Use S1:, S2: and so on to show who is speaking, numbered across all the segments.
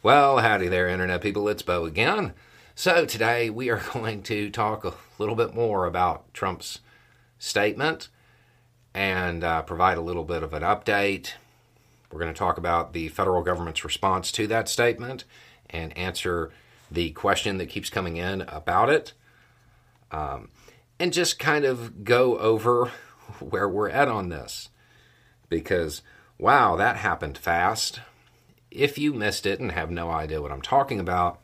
S1: Well, howdy there, Internet people. It's Beau again. So, today we are going to talk a little bit more about Trump's statement and uh, provide a little bit of an update. We're going to talk about the federal government's response to that statement and answer the question that keeps coming in about it. Um, and just kind of go over where we're at on this. Because, wow, that happened fast if you missed it and have no idea what I'm talking about,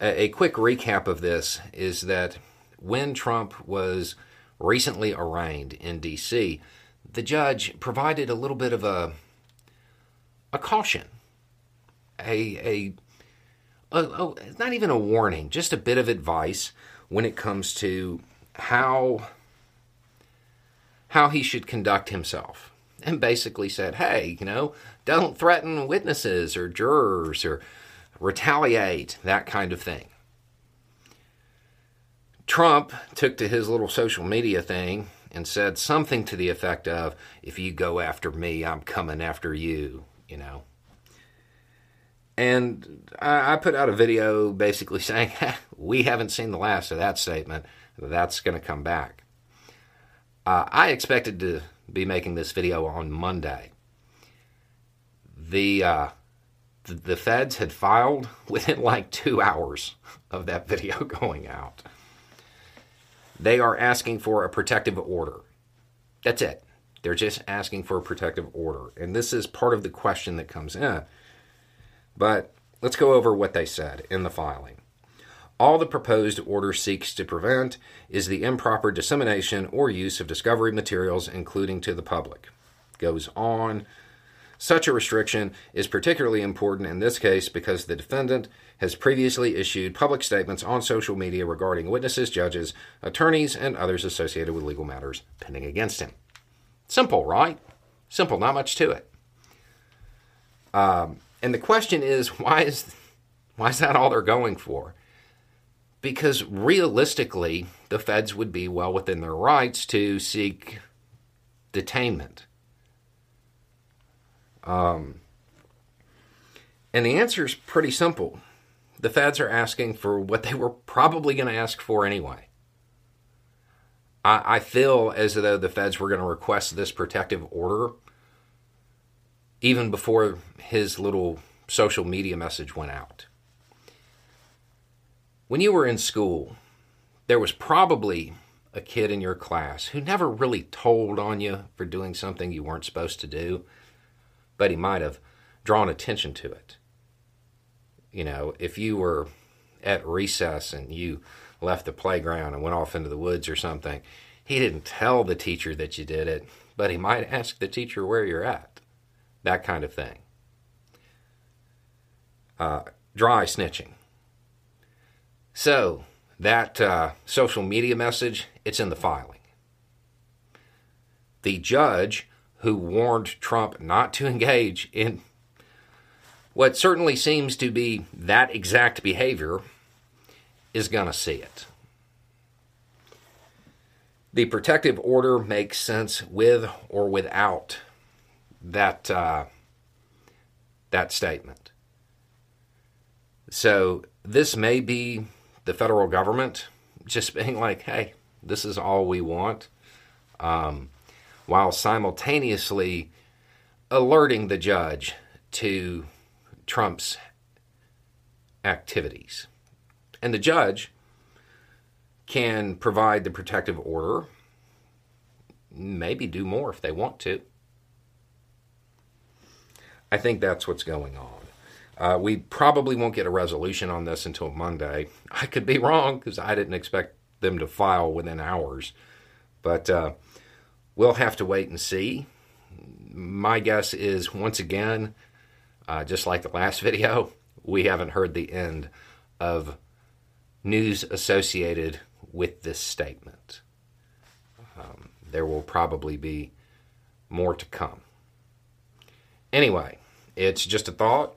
S1: a, a quick recap of this is that when Trump was recently arraigned in D.C., the judge provided a little bit of a a caution, a a, a, a not even a warning, just a bit of advice when it comes to how how he should conduct himself and basically said, hey, you know, don't threaten witnesses or jurors or retaliate, that kind of thing. Trump took to his little social media thing and said something to the effect of, if you go after me, I'm coming after you, you know. And I put out a video basically saying, we haven't seen the last of that statement. That's going to come back. Uh, I expected to be making this video on Monday. The, uh, the, the feds had filed within like two hours of that video going out. They are asking for a protective order. That's it. They're just asking for a protective order. And this is part of the question that comes in. But let's go over what they said in the filing. All the proposed order seeks to prevent is the improper dissemination or use of discovery materials, including to the public. Goes on. Such a restriction is particularly important in this case because the defendant has previously issued public statements on social media regarding witnesses, judges, attorneys, and others associated with legal matters pending against him. Simple, right? Simple, not much to it. Um, and the question is, why is why is that all they're going for? Because realistically, the feds would be well within their rights to seek detainment. Um, and the answer is pretty simple. The feds are asking for what they were probably going to ask for anyway. I, I feel as though the feds were going to request this protective order even before his little social media message went out. When you were in school, there was probably a kid in your class who never really told on you for doing something you weren't supposed to do, but he might have drawn attention to it. You know, if you were at recess and you left the playground and went off into the woods or something, he didn't tell the teacher that you did it, but he might ask the teacher where you're at. That kind of thing. Uh, dry snitching. So, that uh, social media message, it's in the filing. The judge who warned Trump not to engage in what certainly seems to be that exact behavior is going to see it. The protective order makes sense with or without that uh, that statement. So this may be the federal government just being like, hey, this is all we want, um, while simultaneously alerting the judge to Trump's activities. And the judge can provide the protective order, maybe do more if they want to. I think that's what's going on. Uh, we probably won't get a resolution on this until Monday. I could be wrong because I didn't expect them to file within hours. But uh, we'll have to wait and see. My guess is, once again, uh, just like the last video, we haven't heard the end of news associated with this statement. Um, there will probably be more to come. Anyway, it's just a thought.